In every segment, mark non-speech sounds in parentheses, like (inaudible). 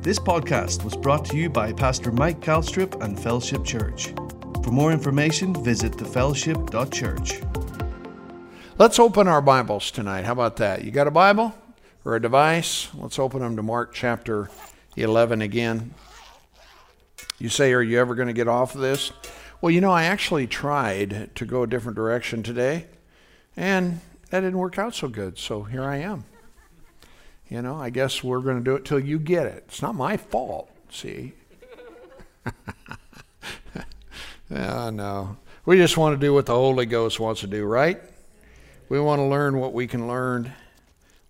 This podcast was brought to you by Pastor Mike Calstrip and Fellowship Church. For more information, visit thefellowship.church. Let's open our Bibles tonight. How about that? You got a Bible or a device? Let's open them to Mark chapter 11 again. You say, Are you ever going to get off of this? Well, you know, I actually tried to go a different direction today, and that didn't work out so good. So here I am. You know, I guess we're going to do it till you get it. It's not my fault, see? (laughs) yeah, no. We just want to do what the Holy Ghost wants to do, right? We want to learn what we can learn,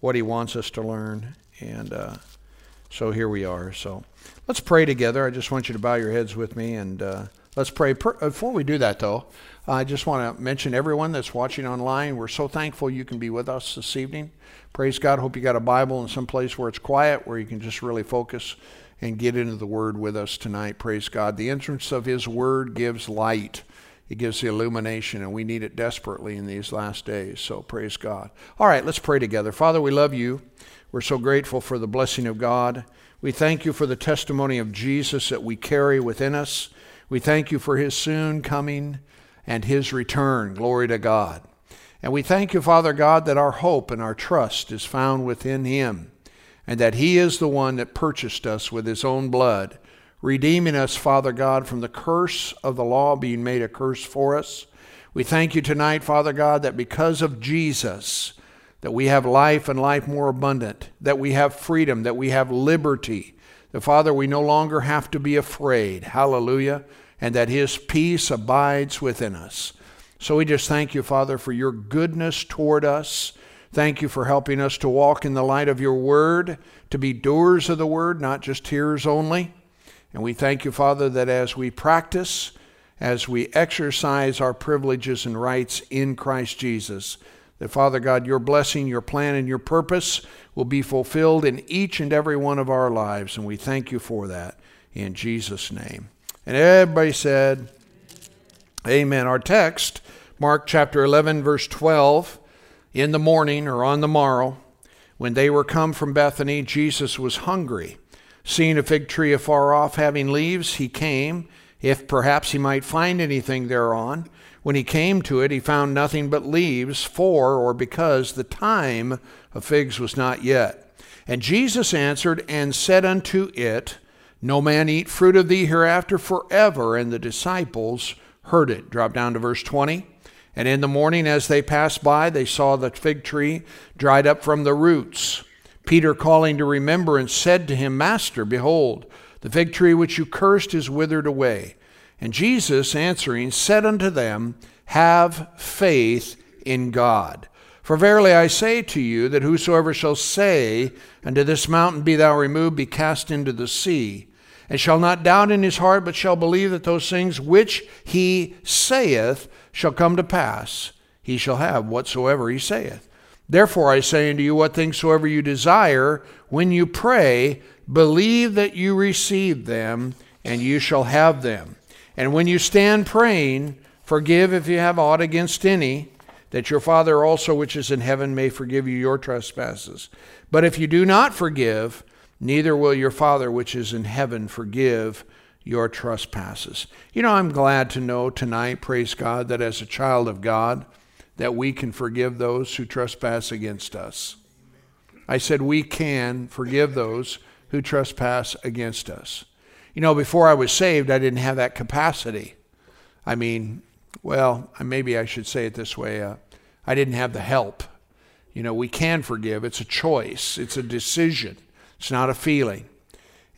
what He wants us to learn. And uh, so here we are. So let's pray together. I just want you to bow your heads with me and uh, let's pray. Before we do that, though, I just want to mention everyone that's watching online. We're so thankful you can be with us this evening. Praise God. Hope you got a Bible in some place where it's quiet, where you can just really focus and get into the Word with us tonight. Praise God. The entrance of His Word gives light. It gives the illumination, and we need it desperately in these last days. So praise God. All right, let's pray together. Father, we love you. We're so grateful for the blessing of God. We thank you for the testimony of Jesus that we carry within us. We thank you for his soon coming and his return. Glory to God. And we thank you, Father God, that our hope and our trust is found within him, and that he is the one that purchased us with his own blood, redeeming us, Father God, from the curse of the law being made a curse for us. We thank you tonight, Father God, that because of Jesus, that we have life and life more abundant, that we have freedom, that we have liberty. The Father, we no longer have to be afraid. Hallelujah. And that His peace abides within us. So we just thank you, Father, for your goodness toward us. Thank you for helping us to walk in the light of your word, to be doers of the word, not just hearers only. And we thank you, Father, that as we practice, as we exercise our privileges and rights in Christ Jesus, that, Father God, your blessing, your plan, and your purpose will be fulfilled in each and every one of our lives. And we thank you for that in Jesus' name. And everybody said, Amen. Our text, Mark chapter 11, verse 12, in the morning or on the morrow, when they were come from Bethany, Jesus was hungry. Seeing a fig tree afar off having leaves, he came, if perhaps he might find anything thereon. When he came to it, he found nothing but leaves, for or because the time of figs was not yet. And Jesus answered and said unto it, No man eat fruit of thee hereafter forever. And the disciples heard it. Drop down to verse 20. And in the morning, as they passed by, they saw the fig tree dried up from the roots. Peter, calling to remembrance, said to him, Master, behold, the fig tree which you cursed is withered away. And Jesus answering said unto them, Have faith in God. For verily I say to you that whosoever shall say unto this mountain, Be thou removed, be cast into the sea, and shall not doubt in his heart, but shall believe that those things which he saith shall come to pass, he shall have whatsoever he saith. Therefore I say unto you, what things soever you desire, when you pray, believe that you receive them, and you shall have them. And when you stand praying, forgive if you have aught against any, that your Father also which is in heaven may forgive you your trespasses. But if you do not forgive, neither will your Father which is in heaven forgive your trespasses. You know, I'm glad to know tonight, praise God, that as a child of God, that we can forgive those who trespass against us. I said we can forgive those who trespass against us. You know, before I was saved, I didn't have that capacity. I mean, well, maybe I should say it this way uh, I didn't have the help. You know, we can forgive, it's a choice, it's a decision, it's not a feeling.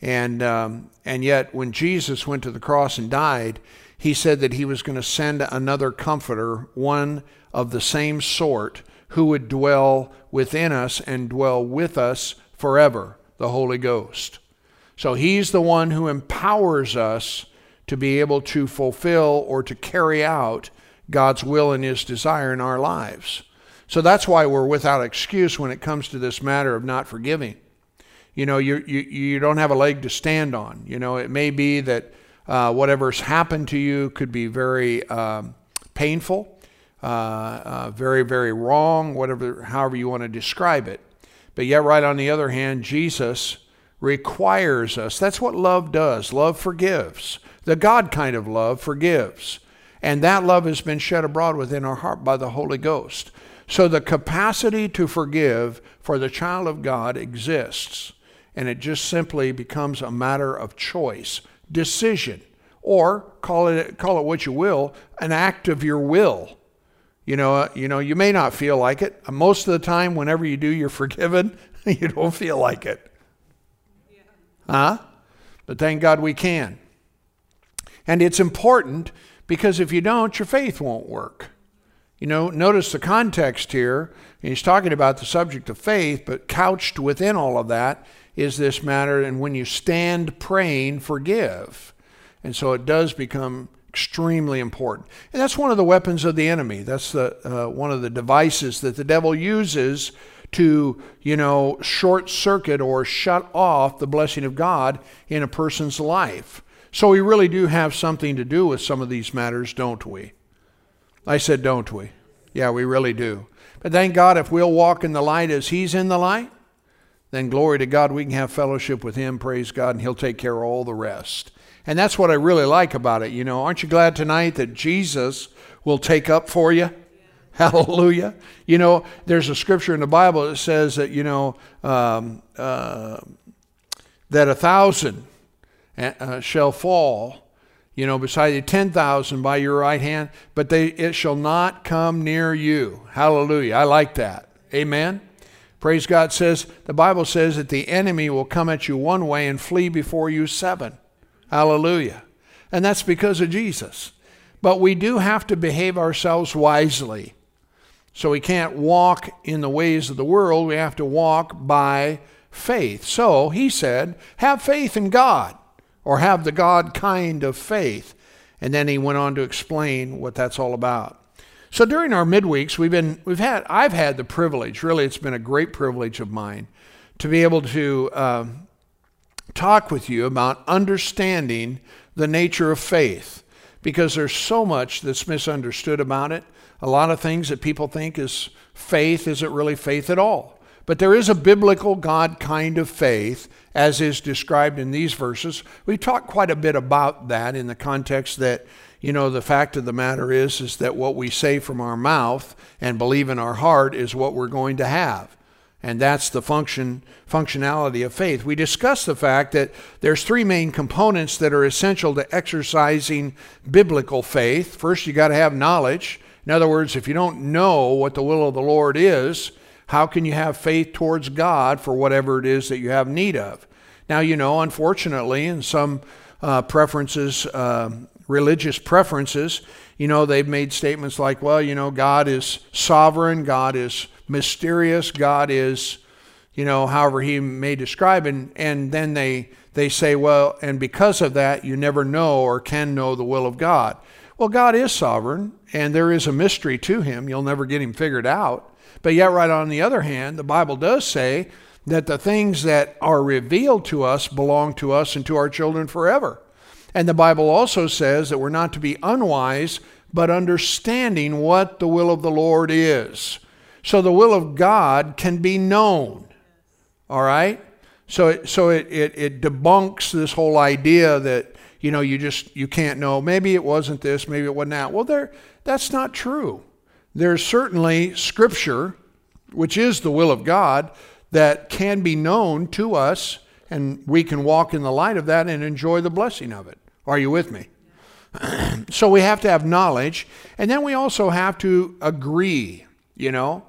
And, um, and yet, when Jesus went to the cross and died, he said that he was going to send another comforter, one of the same sort, who would dwell within us and dwell with us forever, the Holy Ghost. So he's the one who empowers us to be able to fulfill or to carry out God's will and his desire in our lives. So that's why we're without excuse when it comes to this matter of not forgiving. You know, you, you, you don't have a leg to stand on. You know, it may be that uh, whatever's happened to you could be very um, painful, uh, uh, very, very wrong, whatever, however you want to describe it. But yet, right on the other hand, Jesus requires us. That's what love does. Love forgives. The God kind of love forgives. And that love has been shed abroad within our heart by the Holy Ghost. So the capacity to forgive for the child of God exists. And it just simply becomes a matter of choice, decision, or call it, call it what you will, an act of your will. You know, uh, you know, you may not feel like it. Most of the time, whenever you do, you're (laughs) forgiven. you don't feel like it. Yeah. Huh? But thank God we can. And it's important because if you don't, your faith won't work. You know, notice the context here. He's talking about the subject of faith, but couched within all of that is this matter. And when you stand praying, forgive. And so it does become extremely important. And that's one of the weapons of the enemy. That's the, uh, one of the devices that the devil uses to, you know, short circuit or shut off the blessing of God in a person's life. So we really do have something to do with some of these matters, don't we? I said, don't we? Yeah, we really do. But thank God if we'll walk in the light as He's in the light, then glory to God, we can have fellowship with Him, praise God, and He'll take care of all the rest. And that's what I really like about it. You know, aren't you glad tonight that Jesus will take up for you? (laughs) Hallelujah. You know, there's a scripture in the Bible that says that, you know, um, uh, that a thousand uh, shall fall, you know, beside you, 10,000 by your right hand, but they, it shall not come near you. Hallelujah. I like that. Amen. Praise God says, the Bible says that the enemy will come at you one way and flee before you seven. Hallelujah. And that's because of Jesus. But we do have to behave ourselves wisely. So we can't walk in the ways of the world. We have to walk by faith. So he said, have faith in God, or have the God kind of faith. And then he went on to explain what that's all about. So during our midweeks, we've been, we've had, I've had the privilege, really, it's been a great privilege of mine to be able to um, talk with you about understanding the nature of faith because there's so much that's misunderstood about it. A lot of things that people think is faith isn't really faith at all. But there is a biblical God kind of faith, as is described in these verses. We talked quite a bit about that in the context that, you know, the fact of the matter is, is that what we say from our mouth and believe in our heart is what we're going to have and that's the function functionality of faith. We discussed the fact that there's three main components that are essential to exercising biblical faith. First, you got to have knowledge. In other words, if you don't know what the will of the Lord is, how can you have faith towards God for whatever it is that you have need of? Now, you know, unfortunately, in some uh, preferences, uh, religious preferences, you know, they've made statements like, well, you know, God is sovereign, God is mysterious God is, you know, however he may describe, and, and then they, they say, well, and because of that, you never know or can know the will of God. Well, God is sovereign, and there is a mystery to him. You'll never get him figured out. But yet, right on the other hand, the Bible does say that the things that are revealed to us belong to us and to our children forever. And the Bible also says that we're not to be unwise, but understanding what the will of the Lord is. So the will of God can be known. All right? So it, so it, it, it debunks this whole idea that, you know, you just, you can't know. Maybe it wasn't this, maybe it wasn't that. Well, there, that's not true. There's certainly scripture, which is the will of God, that can be known to us, and we can walk in the light of that and enjoy the blessing of it. Are you with me? (clears throat) so we have to have knowledge, and then we also have to agree, you know.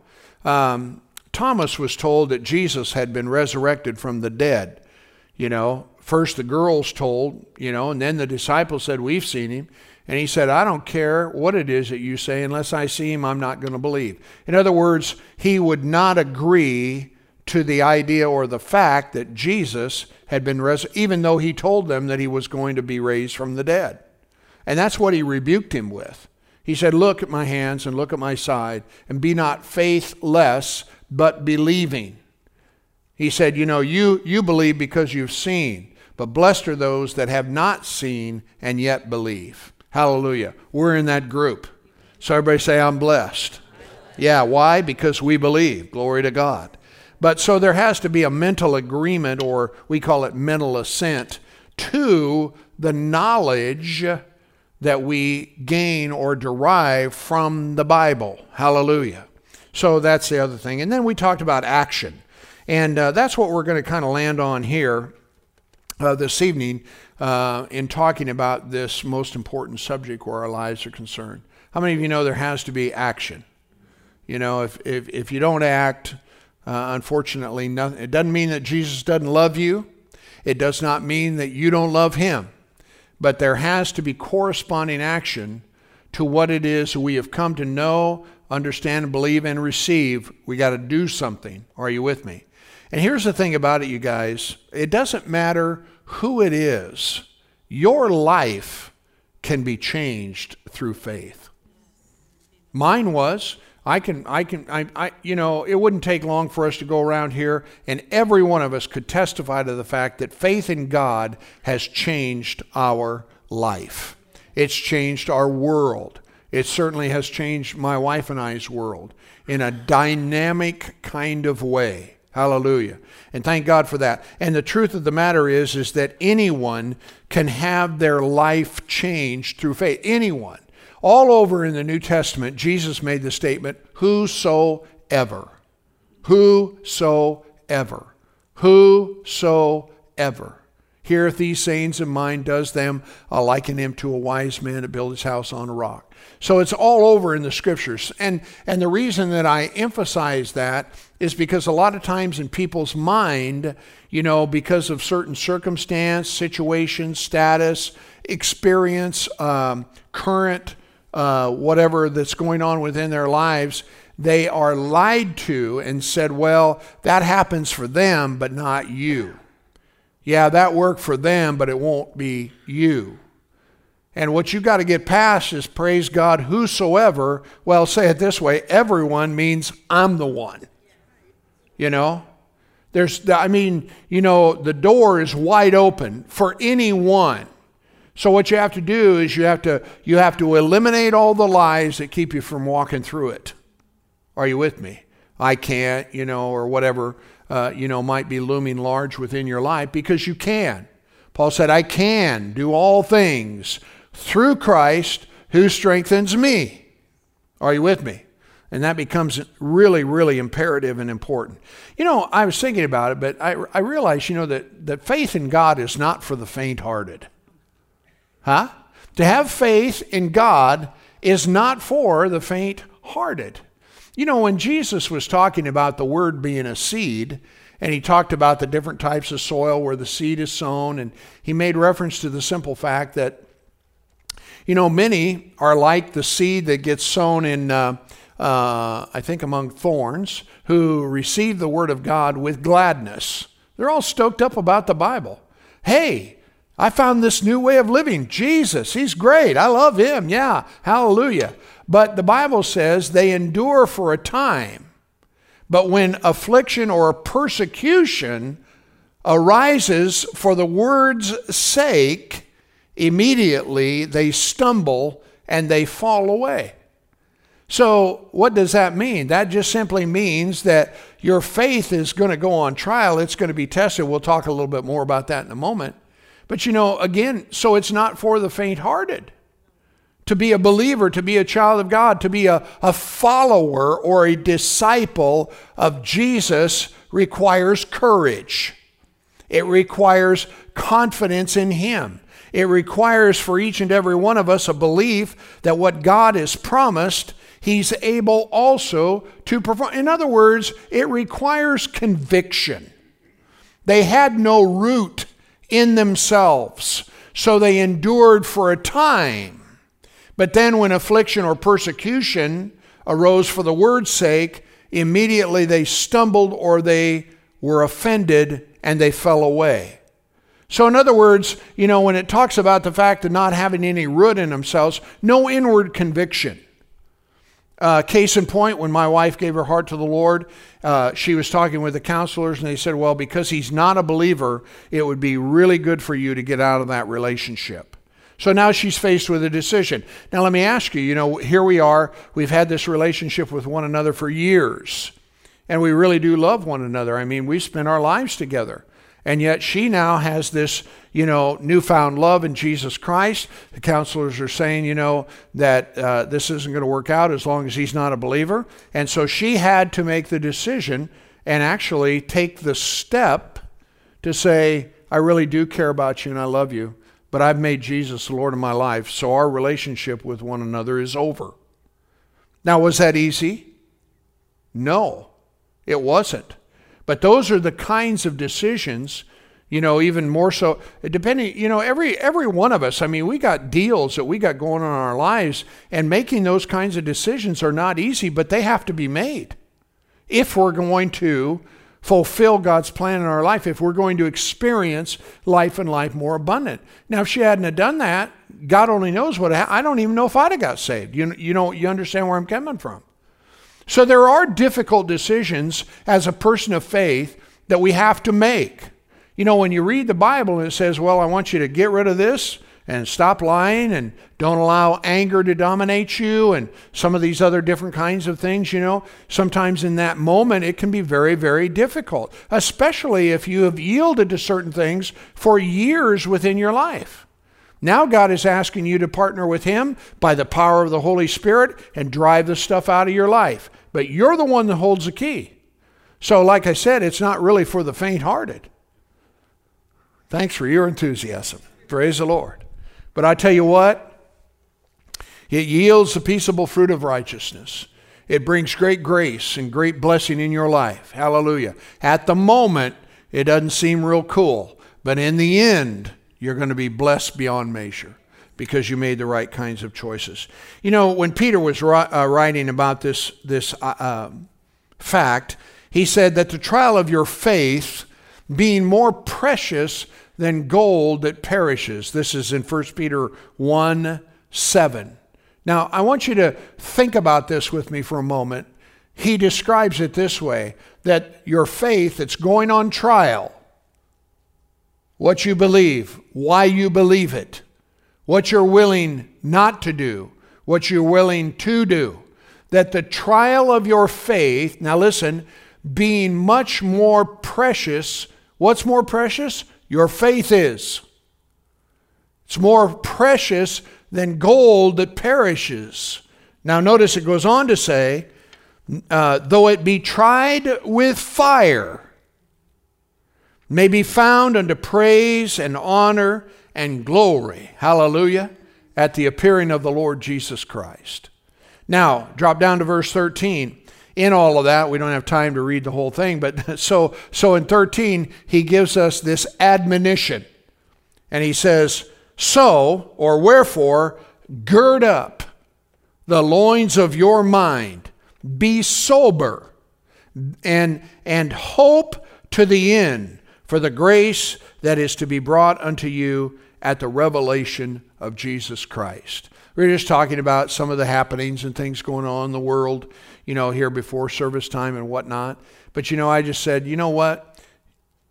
Um, Thomas was told that Jesus had been resurrected from the dead. You know, first the girls told, you know, and then the disciples said, We've seen him. And he said, I don't care what it is that you say, unless I see him, I'm not going to believe. In other words, he would not agree to the idea or the fact that Jesus had been resurrected, even though he told them that he was going to be raised from the dead. And that's what he rebuked him with. He said, Look at my hands and look at my side, and be not faithless, but believing. He said, You know, you, you believe because you've seen, but blessed are those that have not seen and yet believe. Hallelujah. We're in that group. So everybody say, I'm blessed. Yeah, why? Because we believe. Glory to God. But so there has to be a mental agreement, or we call it mental assent, to the knowledge that we gain or derive from the Bible. Hallelujah. So that's the other thing. And then we talked about action. And uh, that's what we're going to kind of land on here uh, this evening uh, in talking about this most important subject where our lives are concerned. How many of you know there has to be action? You know, if, if, if you don't act, uh, unfortunately, it doesn't mean that Jesus doesn't love you. It does not mean that you don't love him. But there has to be corresponding action to what it is we have come to know, understand, believe, and receive. We got to do something. Are you with me? And here's the thing about it, you guys it doesn't matter who it is, your life can be changed through faith. Mine was. I can, I can, I, I, you know, it wouldn't take long for us to go around here, and every one of us could testify to the fact that faith in God has changed our life. It's changed our world. It certainly has changed my wife and I's world in a dynamic kind of way. Hallelujah. And thank God for that. And the truth of the matter is is that anyone can have their life changed through faith. Anyone. All over in the New Testament, Jesus made the statement, whosoever. Whosoever. Whosoever heareth these sayings of mine, does them, I'll liken him to a wise man that built his house on a rock. So it's all over in the scriptures. And, and the reason that I emphasize that is because a lot of times in people's mind, you know, because of certain circumstance, situation, status, experience, um, current, uh, whatever that's going on within their lives, they are lied to and said, well, that happens for them, but not you. Yeah, that worked for them, but it won't be you. And what you've got to get past is praise God, whosoever. Well, say it this way everyone means I'm the one. You know? There's, I mean, you know, the door is wide open for anyone. So what you have to do is you have to you have to eliminate all the lies that keep you from walking through it. Are you with me? I can't, you know, or whatever, uh, you know, might be looming large within your life because you can. Paul said, I can do all things through Christ who strengthens me. Are you with me? And that becomes really, really imperative and important. You know, I was thinking about it, but I, I realized, you know, that, that faith in God is not for the faint hearted. Huh? To have faith in God is not for the faint hearted. You know, when Jesus was talking about the word being a seed, and he talked about the different types of soil where the seed is sown, and he made reference to the simple fact that you know, many are like the seed that gets sown in, uh, uh, I think, among thorns, who receive the word of God with gladness. They're all stoked up about the Bible. Hey, I found this new way of living. Jesus, he's great. I love him. Yeah, hallelujah. But the Bible says they endure for a time. But when affliction or persecution arises for the word's sake, immediately they stumble and they fall away. So, what does that mean? That just simply means that your faith is going to go on trial. It's going to be tested. We'll talk a little bit more about that in a moment. But you know, again, so it's not for the faint hearted. To be a believer, to be a child of God, to be a, a follower or a disciple of Jesus requires courage. It requires confidence in Him. It requires for each and every one of us a belief that what God has promised, He's able also to perform. In other words, it requires conviction. They had no root in themselves, so they endured for a time. But then, when affliction or persecution arose for the word's sake, immediately they stumbled or they were offended and they fell away. So, in other words, you know, when it talks about the fact of not having any root in themselves, no inward conviction. Uh, case in point, when my wife gave her heart to the Lord, uh, she was talking with the counselors, and they said, Well, because he's not a believer, it would be really good for you to get out of that relationship. So now she's faced with a decision. Now, let me ask you you know, here we are, we've had this relationship with one another for years. and we really do love one another. I mean, we spend our lives together. And yet she now has this, you know, newfound love in Jesus Christ. The counselors are saying, you know, that uh, this isn't going to work out as long as he's not a believer. And so she had to make the decision and actually take the step to say, I really do care about you and I love you, but I've made Jesus the Lord of my life, so our relationship with one another is over. Now, was that easy? No, it wasn't. But those are the kinds of decisions, you know, even more so depending, you know, every every one of us, I mean, we got deals that we got going on in our lives and making those kinds of decisions are not easy, but they have to be made. If we're going to fulfill God's plan in our life, if we're going to experience life and life more abundant. Now, if she hadn't have done that, God only knows what I don't even know if I'd have got saved. You you know you understand where I'm coming from. So there are difficult decisions as a person of faith that we have to make. You know, when you read the Bible and it says, well, I want you to get rid of this and stop lying and don't allow anger to dominate you and some of these other different kinds of things, you know, sometimes in that moment it can be very, very difficult, especially if you have yielded to certain things for years within your life. Now God is asking you to partner with Him by the power of the Holy Spirit and drive the stuff out of your life. But you're the one that holds the key. So, like I said, it's not really for the faint hearted. Thanks for your enthusiasm. Praise the Lord. But I tell you what, it yields the peaceable fruit of righteousness. It brings great grace and great blessing in your life. Hallelujah. At the moment, it doesn't seem real cool, but in the end, you're going to be blessed beyond measure because you made the right kinds of choices. You know, when Peter was uh, writing about this, this uh, uh, fact, he said that the trial of your faith being more precious than gold that perishes. This is in 1 Peter 1 7. Now, I want you to think about this with me for a moment. He describes it this way that your faith that's going on trial what you believe, why you believe it, what you're willing not to do, what you're willing to do. That the trial of your faith, now listen, being much more precious, what's more precious? Your faith is. It's more precious than gold that perishes. Now, notice it goes on to say, uh, though it be tried with fire, may be found unto praise and honor and glory. Hallelujah. At the appearing of the Lord Jesus Christ. Now, drop down to verse 13. In all of that, we don't have time to read the whole thing, but (laughs) so so in 13 he gives us this admonition. And he says, "So or wherefore gird up the loins of your mind, be sober, and and hope to the end for the grace that is to be brought unto you at the revelation of Jesus Christ. We are just talking about some of the happenings and things going on in the world, you know, here before service time and whatnot. But, you know, I just said, you know what?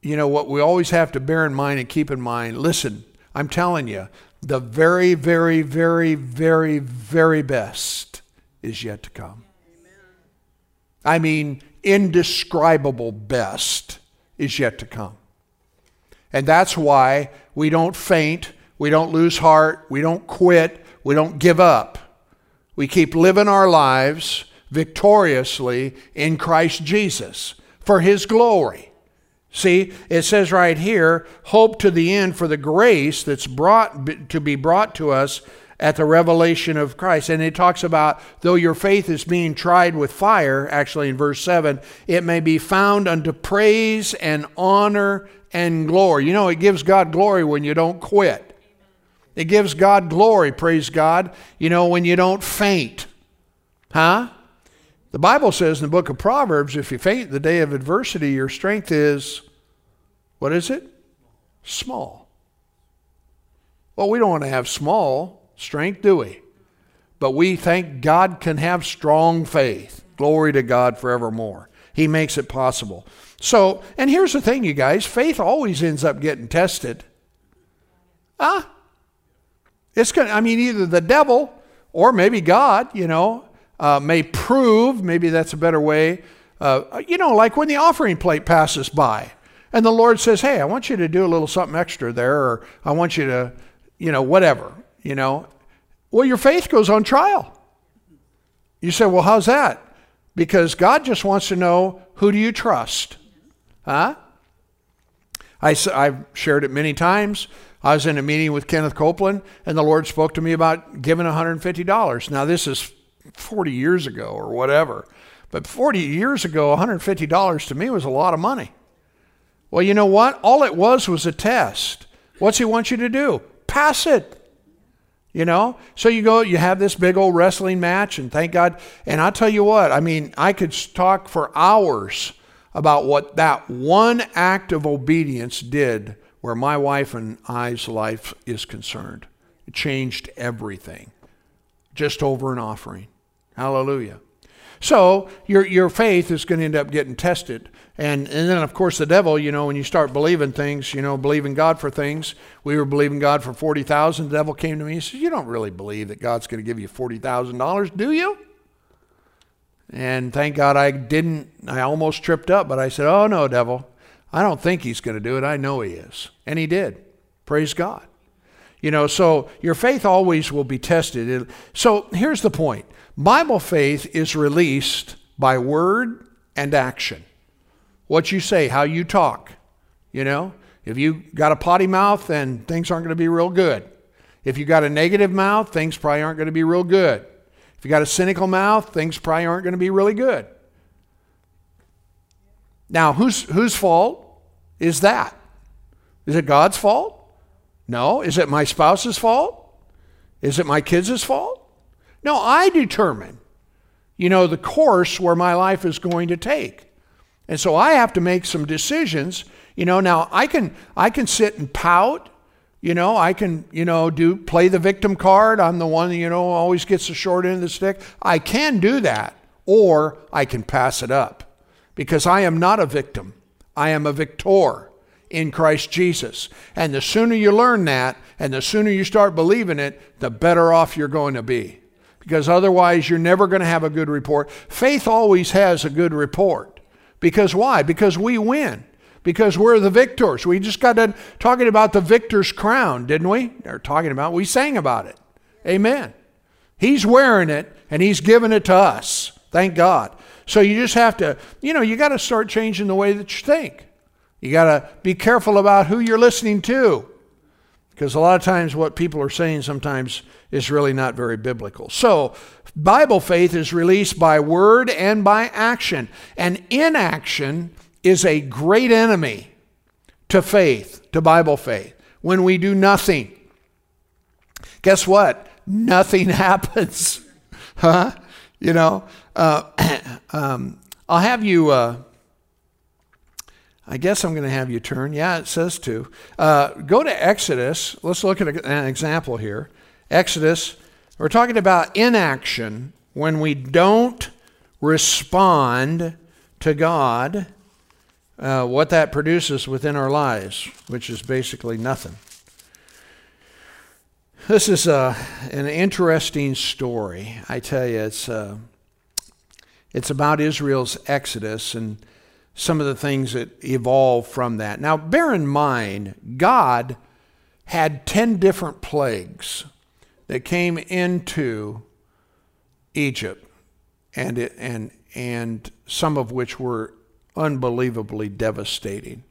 You know what we always have to bear in mind and keep in mind listen, I'm telling you, the very, very, very, very, very best is yet to come. I mean, indescribable best is yet to come. And that's why we don't faint, we don't lose heart, we don't quit, we don't give up. We keep living our lives victoriously in Christ Jesus for His glory. See, it says right here, hope to the end for the grace that's brought to be brought to us at the revelation of Christ. And it talks about, though your faith is being tried with fire, actually in verse 7, it may be found unto praise and honor and glory. You know, it gives God glory when you don't quit. It gives God glory, praise God, you know, when you don't faint. Huh? The Bible says in the book of Proverbs if you faint the day of adversity, your strength is, what is it? Small. Well, we don't want to have small strength, do we? But we think God can have strong faith. Glory to God forevermore. He makes it possible. So, and here's the thing, you guys faith always ends up getting tested. Ah, it's going to, I mean, either the devil or maybe God, you know, uh, may prove, maybe that's a better way uh, you know, like when the offering plate passes by and the Lord says, Hey, I want you to do a little something extra there, or I want you to, you know, whatever, you know. Well, your faith goes on trial. You say, Well, how's that? Because God just wants to know who do you trust? Huh? I, I've shared it many times. I was in a meeting with Kenneth Copeland, and the Lord spoke to me about giving $150. Now, this is 40 years ago or whatever. But 40 years ago, $150 to me was a lot of money. Well, you know what? All it was was a test. What's he want you to do? Pass it. You know? So you go, you have this big old wrestling match, and thank God. And I'll tell you what, I mean, I could talk for hours about what that one act of obedience did where my wife and I's life is concerned. It changed everything just over an offering. Hallelujah. So your, your faith is going to end up getting tested. And, and then, of course, the devil, you know, when you start believing things, you know, believing God for things, we were believing God for 40000 The devil came to me and said, You don't really believe that God's going to give you $40,000, do you? And thank God I didn't, I almost tripped up, but I said, Oh, no, devil. I don't think he's going to do it. I know he is. And he did. Praise God. You know, so your faith always will be tested. So here's the point Bible faith is released by word and action. What you say, how you talk. You know, if you got a potty mouth, then things aren't going to be real good. If you got a negative mouth, things probably aren't going to be real good. If you got a cynical mouth, things probably aren't going to be really good. Now, whose, whose fault is that? Is it God's fault? No. Is it my spouse's fault? Is it my kids' fault? No, I determine, you know, the course where my life is going to take. And so I have to make some decisions. You know, now I can I can sit and pout. You know, I can, you know, do play the victim card. I'm the one, you know, always gets the short end of the stick. I can do that, or I can pass it up. Because I am not a victim. I am a victor in Christ Jesus. And the sooner you learn that and the sooner you start believing it, the better off you're going to be because otherwise you're never going to have a good report. Faith always has a good report. Because why? Because we win. Because we're the victors. We just got done talking about the victor's crown, didn't we? Or talking about, we sang about it. Amen. He's wearing it and he's giving it to us. Thank God. So you just have to, you know, you got to start changing the way that you think. You got to be careful about who you're listening to. Because a lot of times what people are saying sometimes is really not very biblical. So, Bible faith is released by word and by action. And inaction is a great enemy to faith, to Bible faith. When we do nothing, guess what? Nothing (laughs) happens. huh? You know, uh, (clears throat) um, I'll have you. Uh, I guess I'm going to have you turn. Yeah, it says to. Uh, go to Exodus. Let's look at an example here. Exodus, we're talking about inaction when we don't respond to God, uh, what that produces within our lives, which is basically nothing. This is uh, an interesting story. I tell you, it's, uh, it's about Israel's exodus and some of the things that evolve from that. Now, bear in mind, God had 10 different plagues that came into Egypt, and, it, and, and some of which were unbelievably devastating.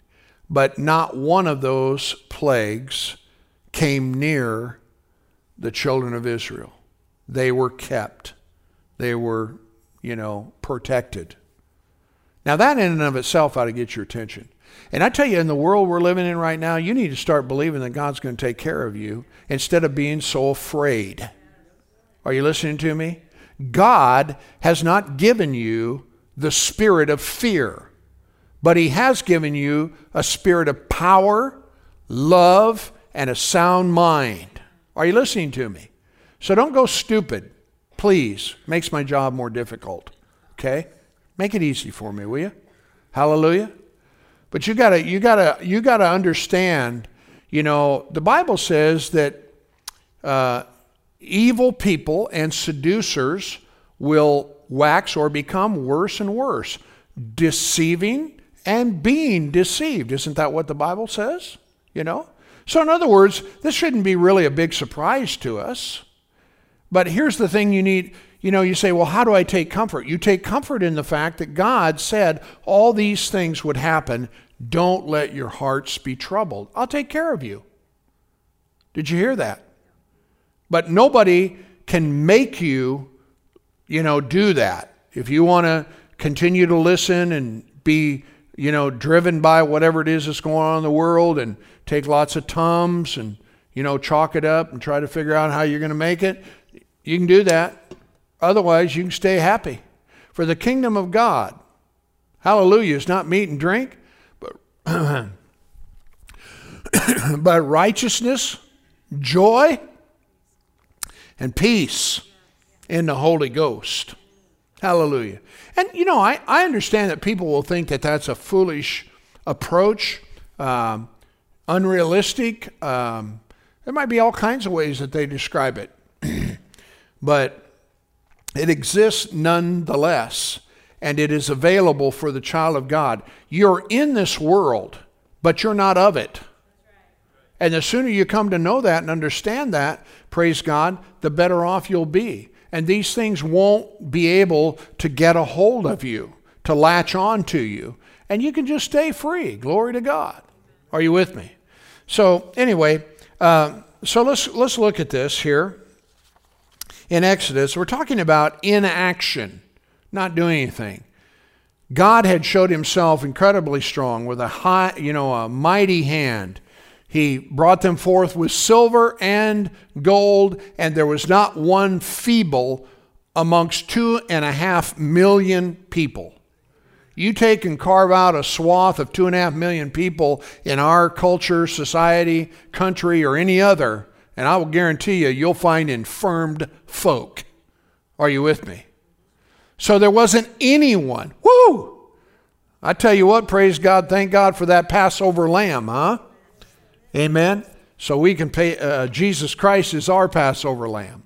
But not one of those plagues came near the children of Israel. They were kept, they were, you know, protected. Now, that in and of itself ought to get your attention. And I tell you, in the world we're living in right now, you need to start believing that God's going to take care of you instead of being so afraid. Are you listening to me? God has not given you the spirit of fear, but He has given you a spirit of power, love, and a sound mind. Are you listening to me? So don't go stupid. Please. Makes my job more difficult. Okay? Make it easy for me, will you? Hallelujah. But you gotta, you gotta, you gotta understand. You know, the Bible says that uh, evil people and seducers will wax or become worse and worse. deceiving and being deceived. Isn't that what the Bible says? You know? So, in other words, this shouldn't be really a big surprise to us. But here's the thing you need you know, you say, well, how do I take comfort? You take comfort in the fact that God said all these things would happen. Don't let your hearts be troubled. I'll take care of you. Did you hear that? But nobody can make you, you know, do that. If you want to continue to listen and be, you know, driven by whatever it is that's going on in the world and take lots of tums and, you know, chalk it up and try to figure out how you're going to make it, you can do that. Otherwise, you can stay happy. For the kingdom of God, hallelujah, is not meat and drink, but, (coughs) but righteousness, joy, and peace in the Holy Ghost. Hallelujah. And you know, I, I understand that people will think that that's a foolish approach, um, unrealistic. Um, there might be all kinds of ways that they describe it. (clears throat) but it exists nonetheless, and it is available for the child of God. You're in this world, but you're not of it. And the sooner you come to know that and understand that, praise God, the better off you'll be. And these things won't be able to get a hold of you, to latch on to you. And you can just stay free. Glory to God. Are you with me? So, anyway, uh, so let's, let's look at this here in Exodus. We're talking about inaction, not doing anything. God had showed himself incredibly strong with a high, you know, a mighty hand he brought them forth with silver and gold, and there was not one feeble amongst two and a half million people. You take and carve out a swath of two and a half million people in our culture, society, country, or any other, and I will guarantee you, you'll find infirmed folk. Are you with me? So there wasn't anyone. Woo! I tell you what, praise God, thank God for that Passover lamb, huh? Amen? So we can pay, uh, Jesus Christ is our Passover lamb.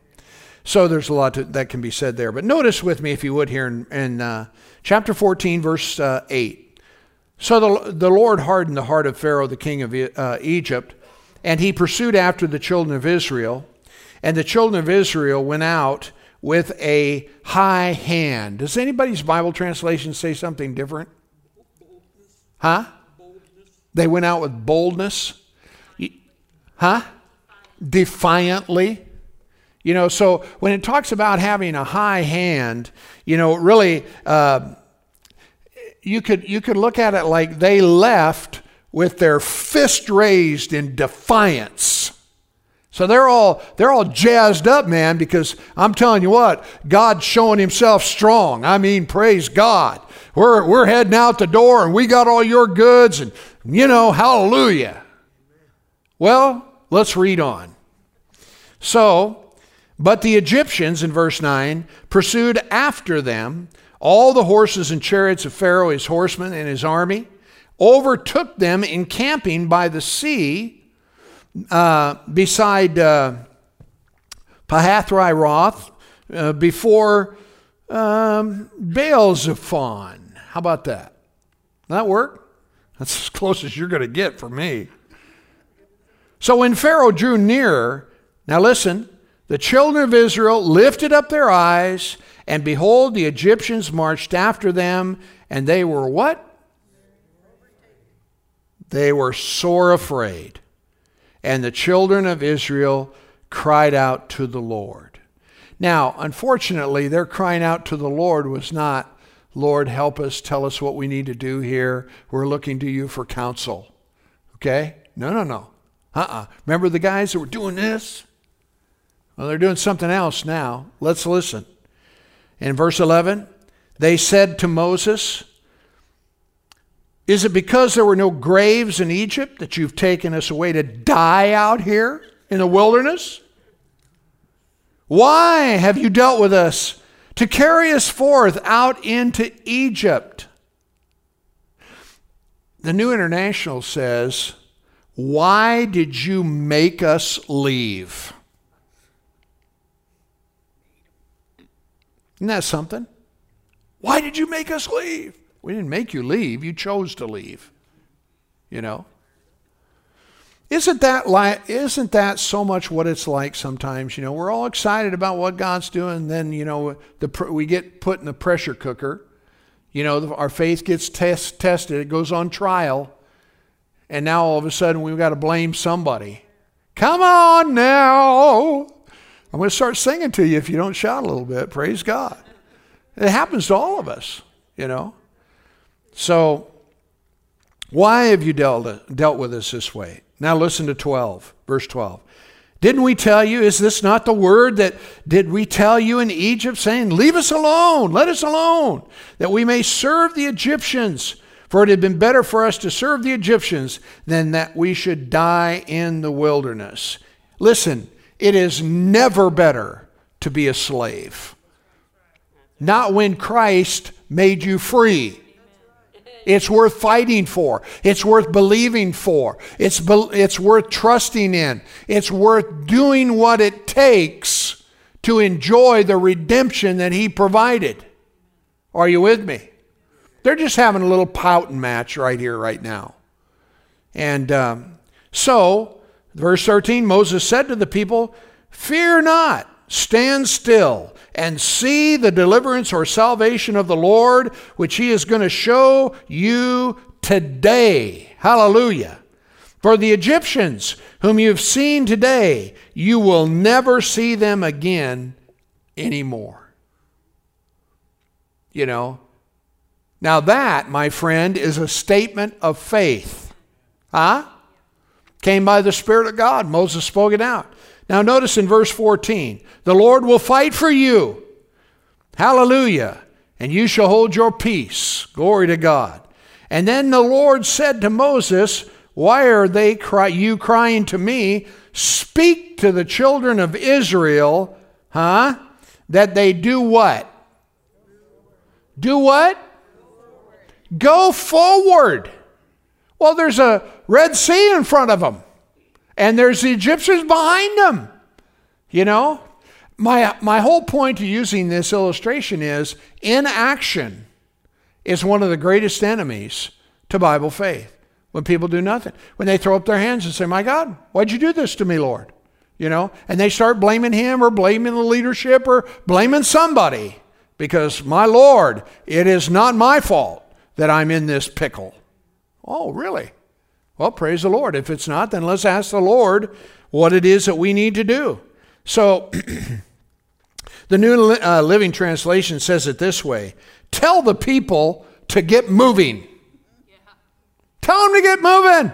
So there's a lot to, that can be said there. But notice with me, if you would, here in, in uh, chapter 14, verse uh, 8. So the, the Lord hardened the heart of Pharaoh, the king of uh, Egypt, and he pursued after the children of Israel. And the children of Israel went out with a high hand. Does anybody's Bible translation say something different? Huh? They went out with boldness. Huh? Defiantly. You know, so when it talks about having a high hand, you know, really, uh, you could you could look at it like they left with their fist raised in defiance. So they're all they're all jazzed up, man, because I'm telling you what, God's showing himself strong. I mean, praise God. We're we're heading out the door and we got all your goods and you know, hallelujah. Well, let's read on. So, but the Egyptians, in verse 9, pursued after them all the horses and chariots of Pharaoh, his horsemen, and his army, overtook them encamping by the sea uh, beside uh, Pahathrai uh, before um, Baal Zephon. How about that? That work? That's as close as you're going to get for me. So when Pharaoh drew nearer, now listen, the children of Israel lifted up their eyes, and behold, the Egyptians marched after them, and they were what? They were sore afraid. And the children of Israel cried out to the Lord. Now, unfortunately, their crying out to the Lord was not, Lord, help us, tell us what we need to do here. We're looking to you for counsel. Okay? No, no, no. Uh uh-uh. uh Remember the guys that were doing this? Well, they're doing something else now. Let's listen. In verse 11, they said to Moses, Is it because there were no graves in Egypt that you've taken us away to die out here in the wilderness? Why have you dealt with us to carry us forth out into Egypt? The New International says, why did you make us leave? Isn't that something? Why did you make us leave? We didn't make you leave, you chose to leave. You know? Isn't that like isn't that so much what it's like sometimes, you know, we're all excited about what God's doing, then, you know, the we get put in the pressure cooker. You know, our faith gets test, tested, it goes on trial, and now all of a sudden we've got to blame somebody. Come on now. I'm going to start singing to you if you don't shout a little bit. Praise God. It happens to all of us, you know. So, why have you dealt, dealt with us this way? Now, listen to 12, verse 12. Didn't we tell you, is this not the word that did we tell you in Egypt, saying, Leave us alone, let us alone, that we may serve the Egyptians? For it had been better for us to serve the Egyptians than that we should die in the wilderness. Listen, it is never better to be a slave. Not when Christ made you free. It's worth fighting for. It's worth believing for. It's, be, it's worth trusting in. It's worth doing what it takes to enjoy the redemption that He provided. Are you with me? They're just having a little pouting match right here, right now. And um, so, verse 13 Moses said to the people, Fear not, stand still and see the deliverance or salvation of the Lord, which he is going to show you today. Hallelujah. For the Egyptians, whom you've seen today, you will never see them again anymore. You know, now that, my friend, is a statement of faith. Huh? Came by the Spirit of God. Moses spoke it out. Now, notice in verse 14 the Lord will fight for you. Hallelujah. And you shall hold your peace. Glory to God. And then the Lord said to Moses, Why are they cry, you crying to me? Speak to the children of Israel, huh? That they do what? Do what? Go forward. Well, there's a Red Sea in front of them and there's the Egyptians behind them. You know? My, my whole point to using this illustration is inaction is one of the greatest enemies to Bible faith. When people do nothing, when they throw up their hands and say, My God, why'd you do this to me, Lord? You know, and they start blaming him or blaming the leadership or blaming somebody because, my Lord, it is not my fault that I'm in this pickle. Oh, really? Well, praise the Lord. If it's not, then let's ask the Lord what it is that we need to do. So, (clears throat) the New uh, Living Translation says it this way Tell the people to get moving. Yeah. Tell them to get moving.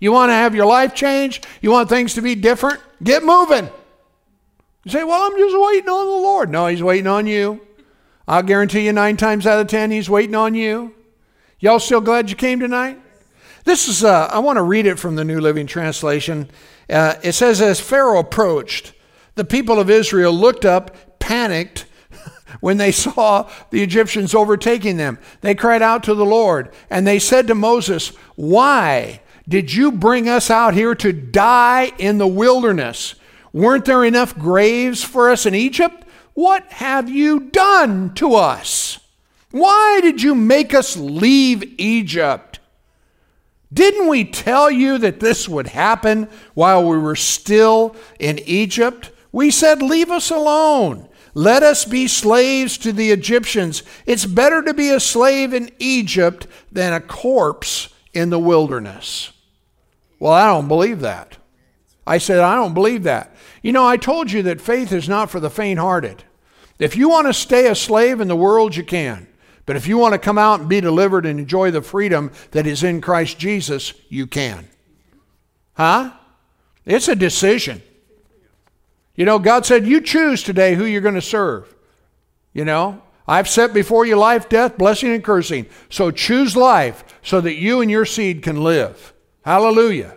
You want to have your life change? You want things to be different? Get moving. You say, Well, I'm just waiting on the Lord. No, He's waiting on you. I'll guarantee you nine times out of ten, He's waiting on you. Y'all still glad you came tonight? This is, uh, I want to read it from the New Living Translation. Uh, it says, As Pharaoh approached, the people of Israel looked up, panicked, (laughs) when they saw the Egyptians overtaking them. They cried out to the Lord, and they said to Moses, Why did you bring us out here to die in the wilderness? Weren't there enough graves for us in Egypt? What have you done to us? Why did you make us leave Egypt? Didn't we tell you that this would happen while we were still in Egypt? We said, Leave us alone. Let us be slaves to the Egyptians. It's better to be a slave in Egypt than a corpse in the wilderness. Well, I don't believe that. I said, I don't believe that. You know, I told you that faith is not for the faint hearted. If you want to stay a slave in the world, you can. But if you want to come out and be delivered and enjoy the freedom that is in Christ Jesus, you can. Huh? It's a decision. You know, God said, You choose today who you're going to serve. You know, I've set before you life, death, blessing, and cursing. So choose life so that you and your seed can live. Hallelujah.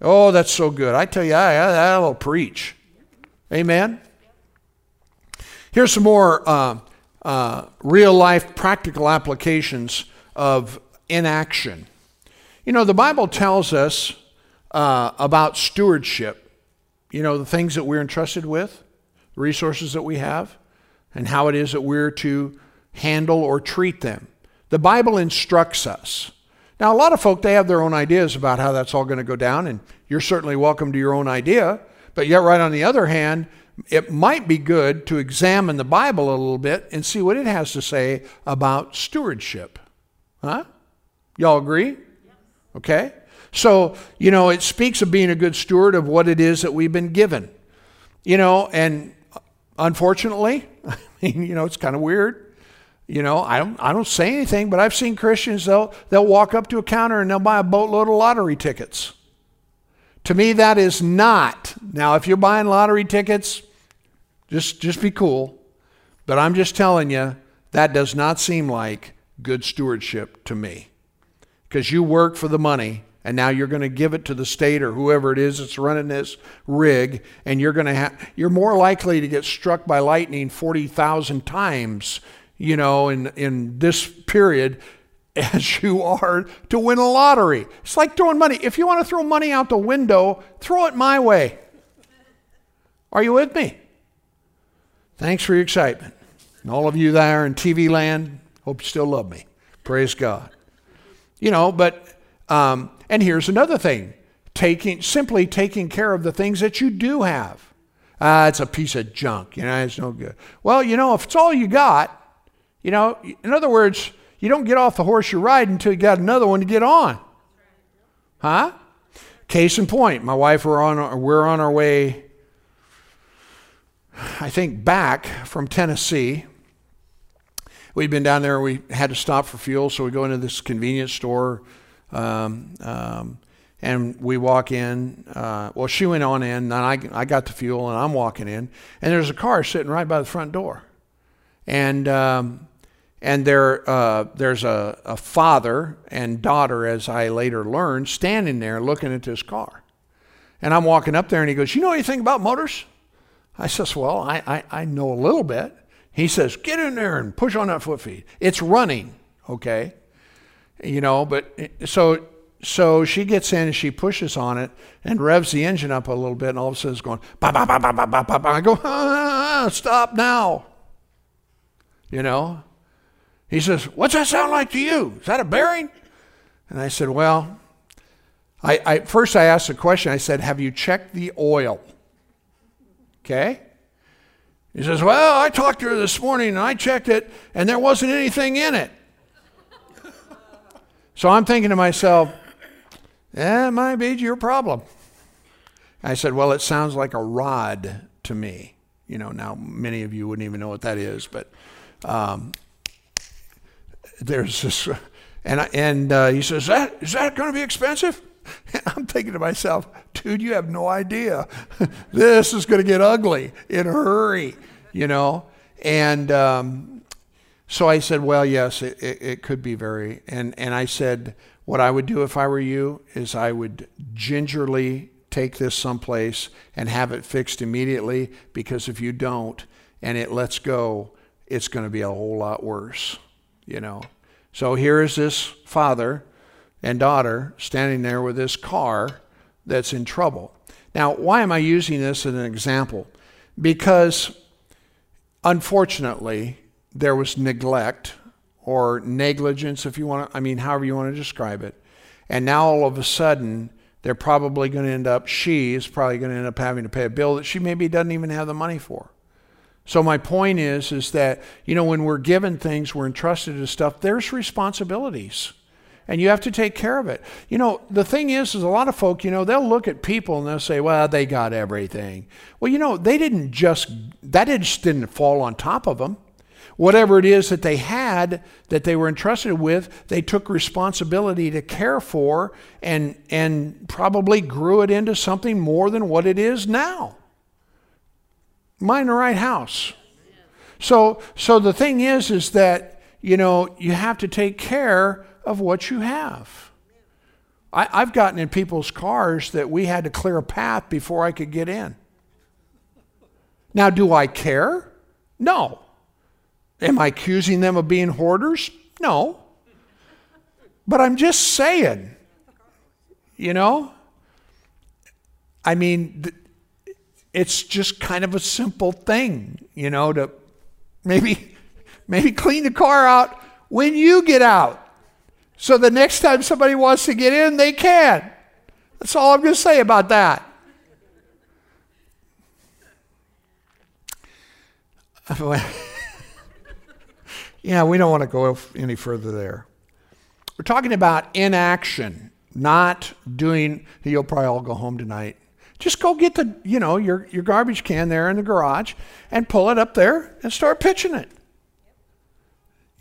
Oh, that's so good. I tell you, I, I, will preach. Amen. Here's some more uh, uh, real life practical applications of inaction. You know, the Bible tells us uh, about stewardship, you know, the things that we're entrusted with, the resources that we have, and how it is that we're to handle or treat them. The Bible instructs us. Now, a lot of folk, they have their own ideas about how that's all going to go down, and you're certainly welcome to your own idea. But yet, right on the other hand, it might be good to examine the Bible a little bit and see what it has to say about stewardship. Huh? Y'all agree? Okay? So, you know, it speaks of being a good steward of what it is that we've been given. You know, and unfortunately, (laughs) I mean, you know, it's kind of weird. You know, I don't I don't say anything, but I've seen Christians they'll they'll walk up to a counter and they'll buy a boatload of lottery tickets. To me, that is not. Now, if you're buying lottery tickets, just just be cool. But I'm just telling you, that does not seem like good stewardship to me. Because you work for the money and now you're going to give it to the state or whoever it is that's running this rig and you're going to have you're more likely to get struck by lightning 40,000 times you know in in this period as you are to win a lottery. It's like throwing money. If you want to throw money out the window throw it my way. Are you with me? Thanks for your excitement. And all of you there in tv land hope you still love me. Praise god. You know but um, and here's another thing. Taking, simply taking care of the things that you do have. Uh, it's a piece of junk, you know, it's no good. Well, you know, if it's all you got, you know, in other words, you don't get off the horse you're riding until you got another one to get on. Huh? Case in point, my wife, we're on, we're on our way, I think, back from Tennessee. We'd been down there, we had to stop for fuel, so we go into this convenience store um, um, and we walk in. Uh, well, she went on in, and I, I got the fuel, and I'm walking in, and there's a car sitting right by the front door, and um, and there uh, there's a, a father and daughter, as I later learned, standing there looking at this car, and I'm walking up there, and he goes, "You know anything about motors?" I says, "Well, I, I, I know a little bit." He says, "Get in there and push on that foot feed. It's running, okay." you know, but so so she gets in and she pushes on it and revs the engine up a little bit, and all of a sudden it's going, bah, bah, bah, bah, bah, bah, bah. I go, ah, stop now. You know? He says, What's that sound like to you? Is that a bearing? And I said, Well, I, I first I asked a question. I said, Have you checked the oil? Okay? He says, Well, I talked to her this morning and I checked it, and there wasn't anything in it. So I'm thinking to myself, that might be your problem. I said, well, it sounds like a rod to me. You know, now many of you wouldn't even know what that is, but um, there's this, and I, and uh, he says, that is that going to be expensive? And (laughs) I'm thinking to myself, dude, you have no idea. (laughs) this is going to get ugly in a hurry, you know. And um, so I said, well, yes, it, it, it, could be very. And, and I said, what I would do if I were you is I would gingerly take this someplace and have it fixed immediately because if you don't and it lets go, it's going to be a whole lot worse, you know. So here is this father and daughter standing there with this car that's in trouble. Now, why am I using this as an example? Because unfortunately, there was neglect or negligence, if you want to, I mean, however you want to describe it. And now all of a sudden, they're probably going to end up, she is probably going to end up having to pay a bill that she maybe doesn't even have the money for. So my point is, is that, you know, when we're given things, we're entrusted to stuff, there's responsibilities. And you have to take care of it. You know, the thing is, is a lot of folk, you know, they'll look at people and they'll say, well, they got everything. Well, you know, they didn't just, that just didn't fall on top of them whatever it is that they had that they were entrusted with, they took responsibility to care for and, and probably grew it into something more than what it is now. Mine the right house. So, so the thing is, is that, you know, you have to take care of what you have. I, I've gotten in people's cars that we had to clear a path before I could get in. Now, do I care? No. Am I accusing them of being hoarders? No. But I'm just saying, you know? I mean, it's just kind of a simple thing, you know, to maybe (laughs) maybe clean the car out when you get out. So the next time somebody wants to get in, they can. That's all I'm going to say about that. (laughs) yeah, we don't want to go any further there. We're talking about inaction, not doing, you'll probably all go home tonight. Just go get the, you know, your, your garbage can there in the garage and pull it up there and start pitching it.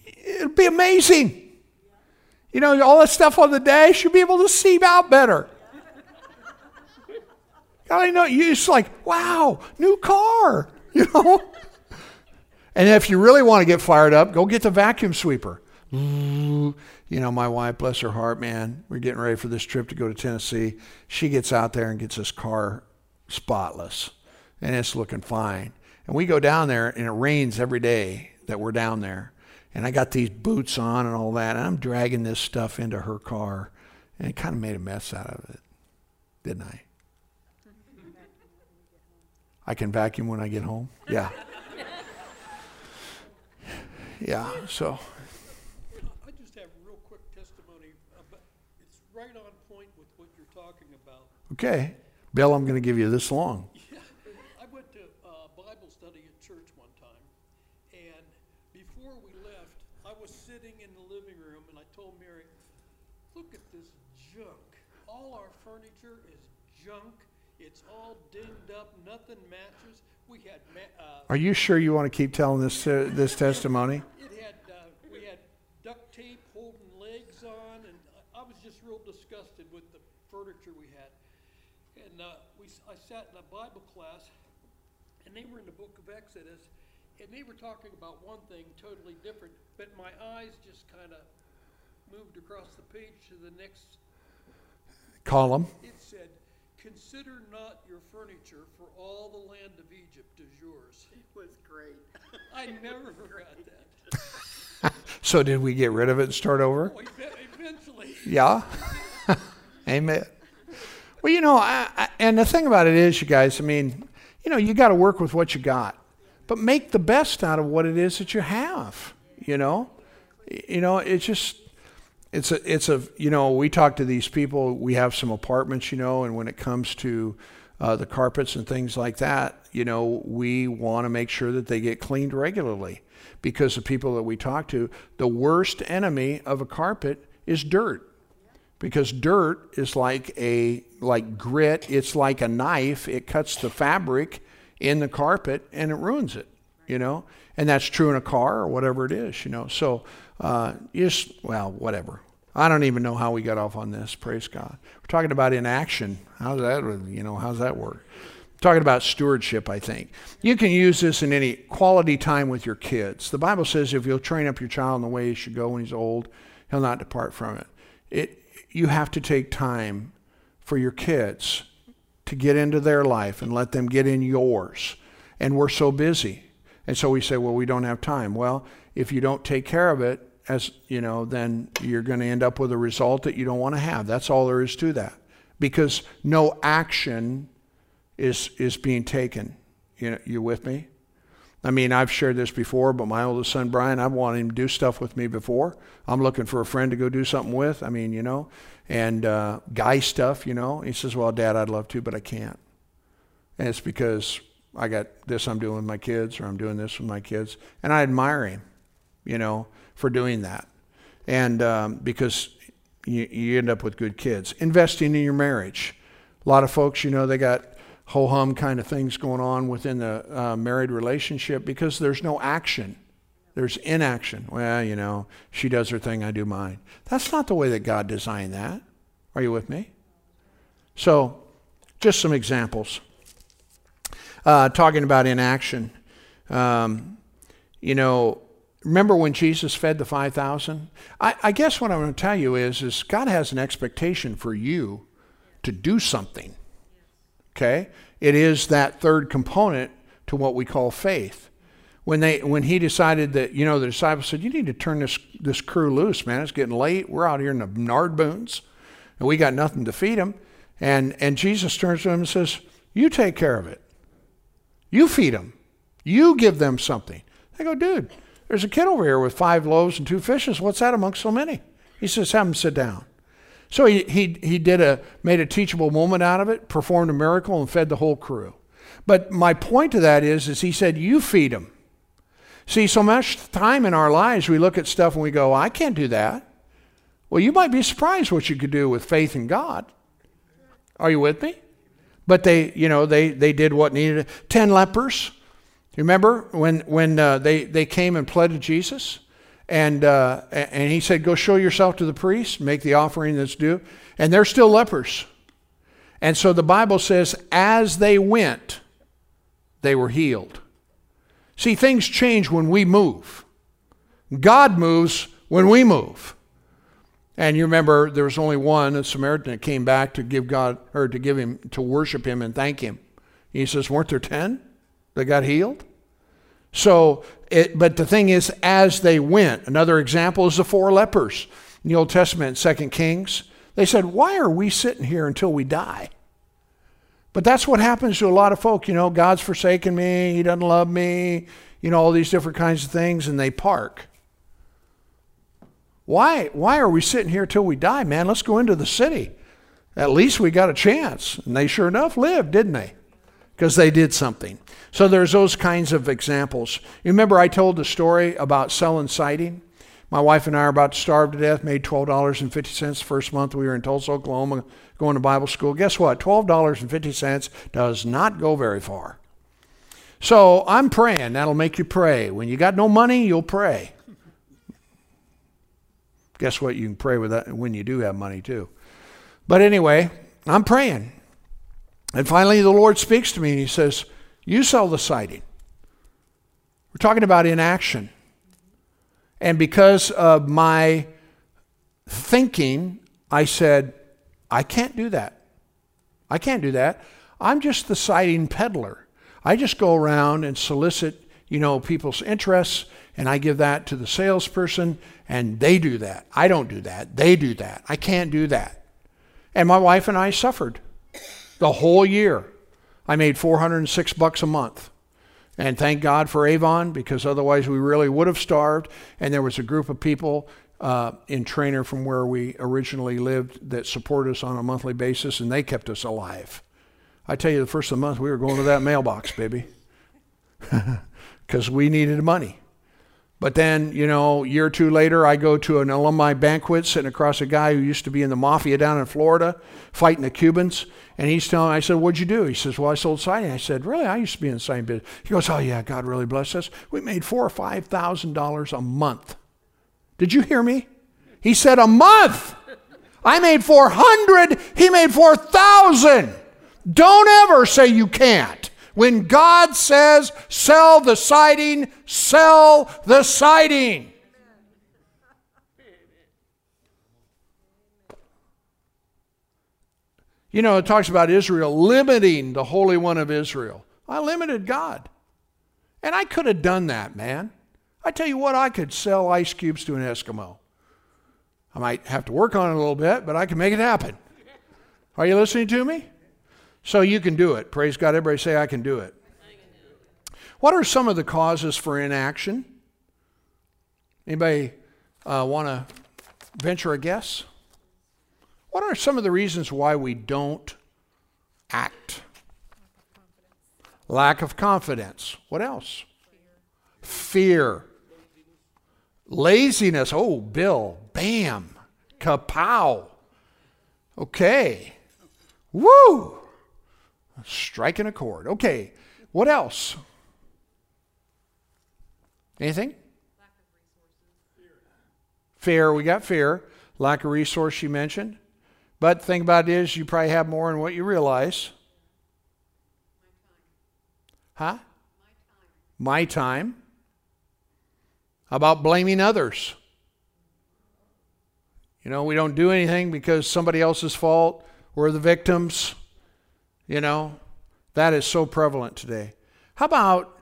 It'll be amazing. You know, all that stuff on the dash, you'll be able to see out better. I know you just like, wow, new car, (laughs) you know. And if you really want to get fired up, go get the vacuum sweeper. You know, my wife, bless her heart, man, we're getting ready for this trip to go to Tennessee. She gets out there and gets this car spotless, and it's looking fine. And we go down there, and it rains every day that we're down there. And I got these boots on and all that, and I'm dragging this stuff into her car, and it kind of made a mess out of it, didn't I? I can vacuum when I get home? Yeah. (laughs) yeah, so. I just have a real quick testimony. About, it's right on point with what you're talking about. Okay. Bill, I'm going to give you this long. (laughs) Yeah. I went to uh, Bible study at church one time, and before we left, I was sitting in the living room, and I told Mary, look at this junk. All our furniture is junk. It's all dinged up. Nothing matches. We had. Ma- uh, Are you sure you want to keep telling this uh, this testimony? (laughs) It had. Uh, we had duct tape holding legs on, and I, I was just real disgusted with the furniture we had. And uh, we, s- I sat in a Bible class, and they were in the Book of Exodus, and they were talking about one thing totally different. But my eyes just kind of moved across the page to the next. Column. It said, "Consider not your furniture, for all the land of Egypt is yours." It was great. (laughs) I never forgot that. (laughs) So did we get rid of it and start over? Oh, ev- eventually. Yeah. (laughs) Amen. Well, you know, I, I, and the thing about it is, you guys, I mean, you know, you got to work with what you got, but make the best out of what it is that you have. You know, you know, it's just, it's a, it's a, you know, we talk to these people. We have some apartments, you know, and when it comes to uh, the carpets and things like that, you know, we want to make sure that they get cleaned regularly because the people that we talk to, the worst enemy of a carpet is dirt because dirt is like a like grit it's like a knife it cuts the fabric in the carpet and it ruins it you know? And that's true in a car or whatever it is you know? So uh, just well whatever. I don't even know how we got off on this praise god. We're talking about inaction. How's that you know how's that work? Talking about stewardship i think. You can use this in any quality time with your kids. The bible says if you'll train up your child in the way he should go when he's old he'll not depart from it. It you have to take time for your kids to get into their life and let them get in yours. And we're so busy. And so we say well we don't have time. Well if you don't take care of it as you know then you're going to end up with a result that you don't want to have. That's all there is to that. Because no action is is being taken. You know you with me I mean, I've shared this before, but my oldest son, Brian, I've wanted him to do stuff with me before. I'm looking for a friend to go do something with. I mean, you know, and uh, guy stuff, you know. He says, Well, Dad, I'd love to, but I can't. And it's because I got this I'm doing with my kids, or I'm doing this with my kids. And I admire him, you know, for doing that. And um, because you, you end up with good kids. Investing in your marriage. A lot of folks, you know, they got ho hum kind of things going on within the uh, married relationship because there's no action. There's inaction. Well, you know, she does her thing, I do mine. That's not the way that God designed that. Are you with me? So, just some examples. Uh, talking about inaction. Um, you know, remember when Jesus fed the 5,000? I, I guess what I'm going to tell you is, is God has an expectation for you to do something. Okay? It is that third component to what we call faith. When they when he decided that, you know, the disciples said, You need to turn this this crew loose, man. It's getting late. We're out here in the nard boons and we got nothing to feed them. And and Jesus turns to them and says, You take care of it. You feed them. You give them something. They go, dude, There's a kid over here with five loaves and two fishes. What's that amongst so many? He says, Have him sit down. So he, he, he did a, made a teachable moment out of it, performed a miracle, and fed the whole crew. But my point to that is, is he said, You feed them. See, so much time in our lives, we look at stuff and we go, I can't do that. Well, you might be surprised what you could do with faith in God. Are you with me? But they, you know, they, they did what needed. Ten lepers. Remember when, when uh, they, they came and pled to Jesus? And, uh, and he said, Go show yourself to the priest, make the offering that's due. And they're still lepers. And so the Bible says, as they went, they were healed. See, things change when we move. God moves when we move. And you remember there was only one, a Samaritan, that came back to give God or to give him to worship him and thank him. He says, weren't there ten that got healed? So, it, but the thing is, as they went, another example is the four lepers in the Old Testament, Second Kings. They said, "Why are we sitting here until we die?" But that's what happens to a lot of folk. You know, God's forsaken me. He doesn't love me. You know, all these different kinds of things, and they park. Why, why are we sitting here till we die, man? Let's go into the city. At least we got a chance. And they sure enough lived, didn't they? Because they did something. So there's those kinds of examples. You remember I told the story about selling siding? My wife and I are about to starve to death, made $12.50 the first month we were in Tulsa, Oklahoma, going to Bible school. Guess what? $12.50 does not go very far. So I'm praying. That'll make you pray. When you got no money, you'll pray. Guess what? You can pray with that when you do have money too. But anyway, I'm praying. And finally, the Lord speaks to me and He says, You sell the siding. We're talking about inaction. And because of my thinking, I said, I can't do that. I can't do that. I'm just the siding peddler. I just go around and solicit, you know, people's interests, and I give that to the salesperson, and they do that. I don't do that. They do that. I can't do that. And my wife and I suffered the whole year. I made 406 bucks a month. And thank God for Avon because otherwise we really would have starved. And there was a group of people uh, in Trainer from where we originally lived that supported us on a monthly basis, and they kept us alive. I tell you, the first of the month we were going to that mailbox, baby, (laughs) because we needed money. But then, you know, a year or two later, I go to an alumni banquet sitting across a guy who used to be in the mafia down in Florida fighting the Cubans. And he's telling, I said, What'd you do? He says, Well, I sold siding. I said, Really? I used to be in the siding business. He goes, Oh, yeah, God really blessed us. We made four or five thousand dollars a month. Did you hear me? He said, A month. I made 400. He made 4,000. Don't ever say you can't. When God says, sell the siding, sell the siding. You know, it talks about Israel limiting the Holy One of Israel. I limited God. And I could have done that, man. I tell you what, I could sell ice cubes to an Eskimo. I might have to work on it a little bit, but I can make it happen. Are you listening to me? So you can do it. Praise God. Everybody say, I can do it. What are some of the causes for inaction? Anybody uh, want to venture a guess? What are some of the reasons why we don't act? Lack of confidence. What else? Fear. Laziness. Oh, Bill. Bam. Kapow. Okay. Woo. Striking a chord. Okay. What else? Anything? Fear. We got fear. Lack of resource, you mentioned. But the thing about it is, you probably have more than what you realize. Huh? My time. How about blaming others? You know, we don't do anything because somebody else's fault. We're the victims. You know, that is so prevalent today. How about,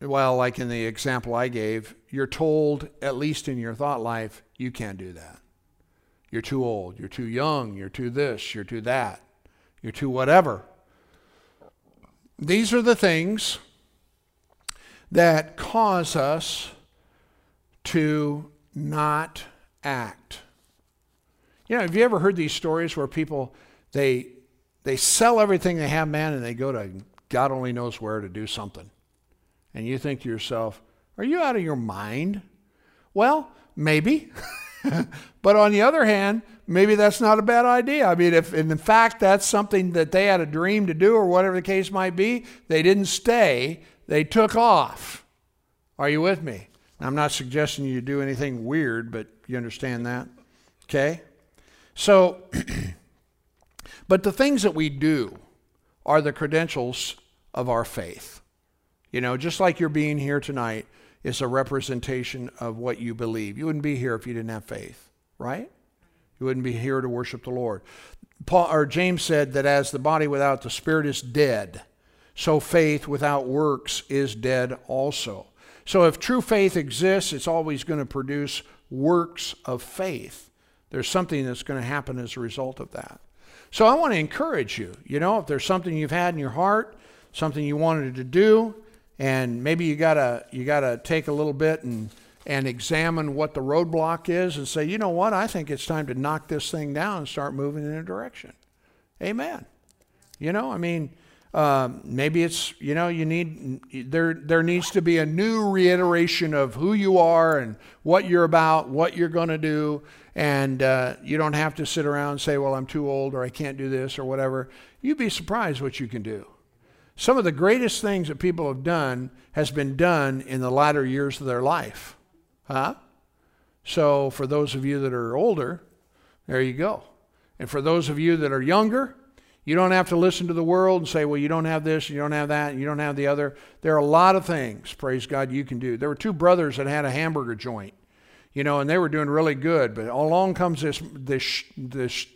well, like in the example I gave, you're told, at least in your thought life, you can't do that. You're too old. You're too young. You're too this. You're too that. You're too whatever. These are the things that cause us to not act. You know, have you ever heard these stories where people they they sell everything they have, man, and they go to God only knows where to do something. And you think to yourself, are you out of your mind? Well, maybe. (laughs) but on the other hand, maybe that's not a bad idea. I mean, if in fact that's something that they had a dream to do or whatever the case might be, they didn't stay, they took off. Are you with me? I'm not suggesting you do anything weird, but you understand that? Okay? So, (clears throat) but the things that we do are the credentials of our faith. You know, just like you're being here tonight is a representation of what you believe. You wouldn't be here if you didn't have faith, right? You wouldn't be here to worship the Lord. Paul or James said that as the body without the spirit is dead, so faith without works is dead also. So if true faith exists, it's always going to produce works of faith. There's something that's going to happen as a result of that. So I want to encourage you. You know, if there's something you've had in your heart, something you wanted to do, and maybe you gotta you gotta take a little bit and and examine what the roadblock is and say, you know what, I think it's time to knock this thing down and start moving in a direction. Amen. You know, I mean, um, maybe it's you know you need there there needs to be a new reiteration of who you are and what you're about, what you're going to do, and uh, you don't have to sit around and say, well, I'm too old or I can't do this or whatever. You'd be surprised what you can do. Some of the greatest things that people have done has been done in the latter years of their life. Huh? So for those of you that are older, there you go. And for those of you that are younger, you don't have to listen to the world and say, well, you don't have this, you don't have that, you don't have the other. There are a lot of things, praise God, you can do. There were two brothers that had a hamburger joint, you know, and they were doing really good. But along comes this, this, this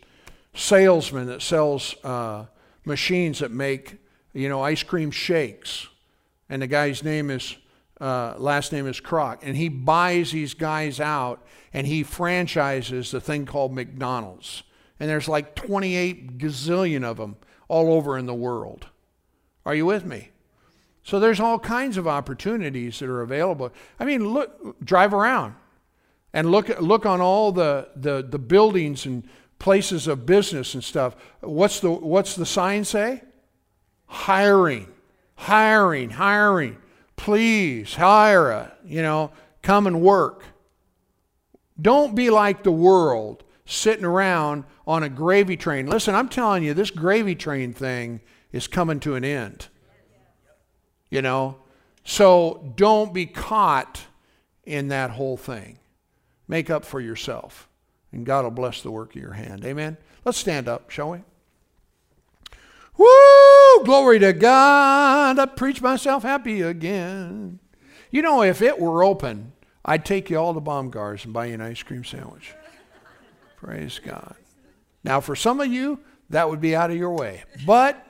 salesman that sells uh, machines that make, you know, ice cream shakes. And the guy's name is, uh, last name is Kroc. And he buys these guys out and he franchises the thing called McDonald's and there's like 28 gazillion of them all over in the world. Are you with me? So there's all kinds of opportunities that are available. I mean, look, drive around and look look on all the, the, the buildings and places of business and stuff. What's the what's the sign say? Hiring, hiring, hiring. Please hire a, you know, come and work. Don't be like the world sitting around on a gravy train. Listen, I'm telling you, this gravy train thing is coming to an end. You know? So don't be caught in that whole thing. Make up for yourself, and God will bless the work of your hand. Amen? Let's stand up, shall we? Woo! Glory to God. I preach myself happy again. You know, if it were open, I'd take you all to Baumgart's and buy you an ice cream sandwich. Praise God. Now, for some of you, that would be out of your way. But,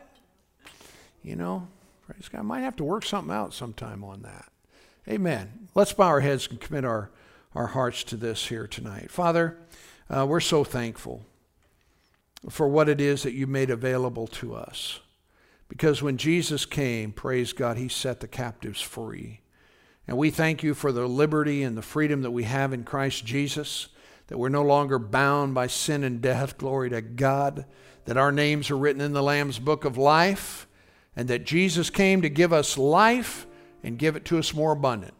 you know, praise God, I might have to work something out sometime on that. Amen. Let's bow our heads and commit our, our hearts to this here tonight. Father, uh, we're so thankful for what it is that you made available to us. Because when Jesus came, praise God, he set the captives free. And we thank you for the liberty and the freedom that we have in Christ Jesus that we're no longer bound by sin and death. Glory to God. That our names are written in the Lamb's book of life, and that Jesus came to give us life and give it to us more abundant.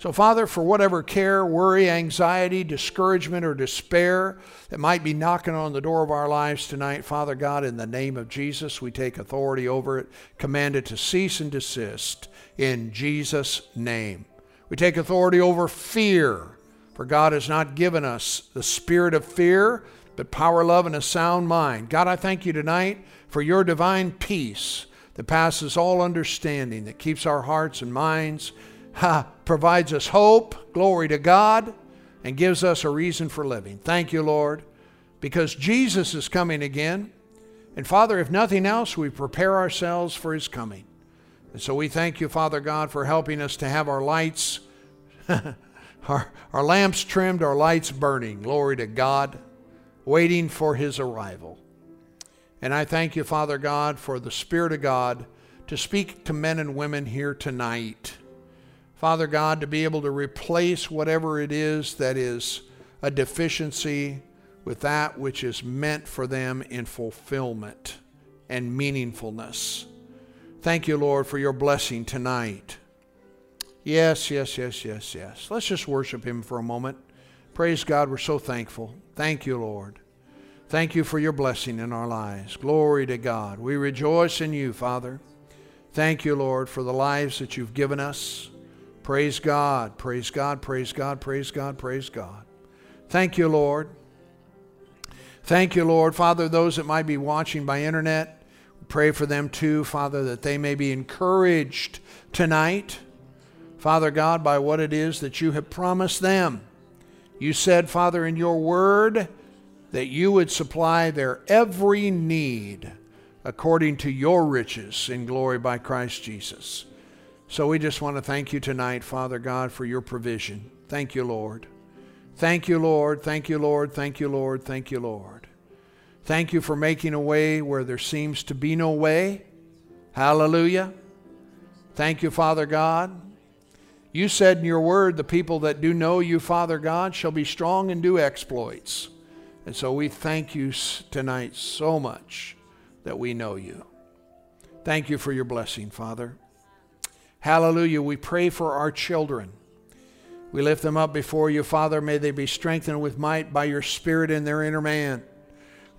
So, Father, for whatever care, worry, anxiety, discouragement, or despair that might be knocking on the door of our lives tonight, Father God, in the name of Jesus, we take authority over it, command it to cease and desist in Jesus' name. We take authority over fear for God has not given us the spirit of fear, but power, love, and a sound mind. God, I thank you tonight for your divine peace that passes all understanding, that keeps our hearts and minds, ha, provides us hope, glory to God, and gives us a reason for living. Thank you, Lord, because Jesus is coming again. And Father, if nothing else, we prepare ourselves for his coming. And so we thank you, Father God, for helping us to have our lights (laughs) our, our lamps trimmed, our lights burning. Glory to God, waiting for his arrival. And I thank you, Father God, for the Spirit of God to speak to men and women here tonight. Father God, to be able to replace whatever it is that is a deficiency with that which is meant for them in fulfillment and meaningfulness. Thank you, Lord, for your blessing tonight. Yes, yes, yes, yes, yes. Let's just worship Him for a moment. Praise God, we're so thankful. Thank you, Lord. Thank you for your blessing in our lives. Glory to God. We rejoice in you, Father. Thank you, Lord, for the lives that you've given us. Praise God, praise God, praise God, praise God, praise God. Thank you, Lord. Thank you, Lord. Father, those that might be watching by internet, pray for them too, Father, that they may be encouraged tonight, Father God, by what it is that you have promised them. You said, Father, in your word that you would supply their every need according to your riches in glory by Christ Jesus. So we just want to thank you tonight, Father God, for your provision. Thank you, Lord. Thank you, Lord. Thank you, Lord. Thank you, Lord. Thank you, Lord. Thank you for making a way where there seems to be no way. Hallelujah. Thank you, Father God. You said in your word, the people that do know you, Father God, shall be strong and do exploits. And so we thank you tonight so much that we know you. Thank you for your blessing, Father. Hallelujah. We pray for our children. We lift them up before you, Father. May they be strengthened with might by your Spirit in their inner man.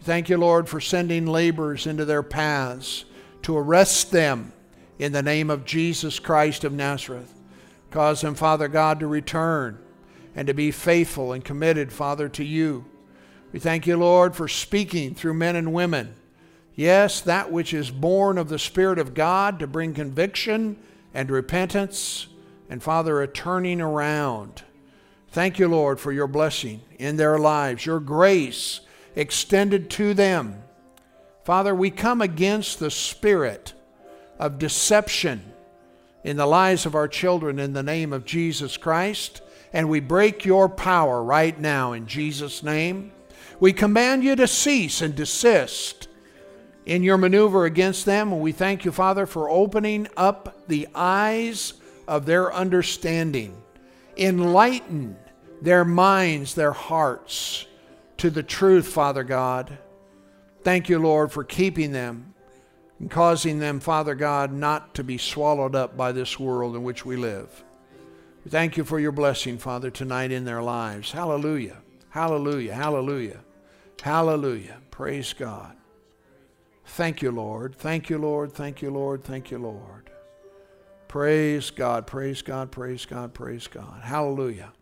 Thank you, Lord, for sending laborers into their paths to arrest them in the name of Jesus Christ of Nazareth. Cause them, Father God, to return and to be faithful and committed, Father, to you. We thank you, Lord, for speaking through men and women. Yes, that which is born of the Spirit of God to bring conviction and repentance, and Father, a turning around. Thank you, Lord, for your blessing in their lives, your grace extended to them. Father, we come against the spirit of deception in the lives of our children in the name of Jesus Christ, and we break your power right now in Jesus' name. We command you to cease and desist in your maneuver against them. And we thank you, Father, for opening up the eyes of their understanding. Enlighten their minds, their hearts to the truth, Father God. Thank you, Lord, for keeping them and causing them, Father God, not to be swallowed up by this world in which we live. We thank you for your blessing, Father, tonight in their lives. Hallelujah. Hallelujah. Hallelujah. Hallelujah. Praise God. Thank you, Lord. Thank you, Lord. Thank you, Lord. Thank you, Lord. Praise God. Praise God. Praise God. Praise God. Hallelujah.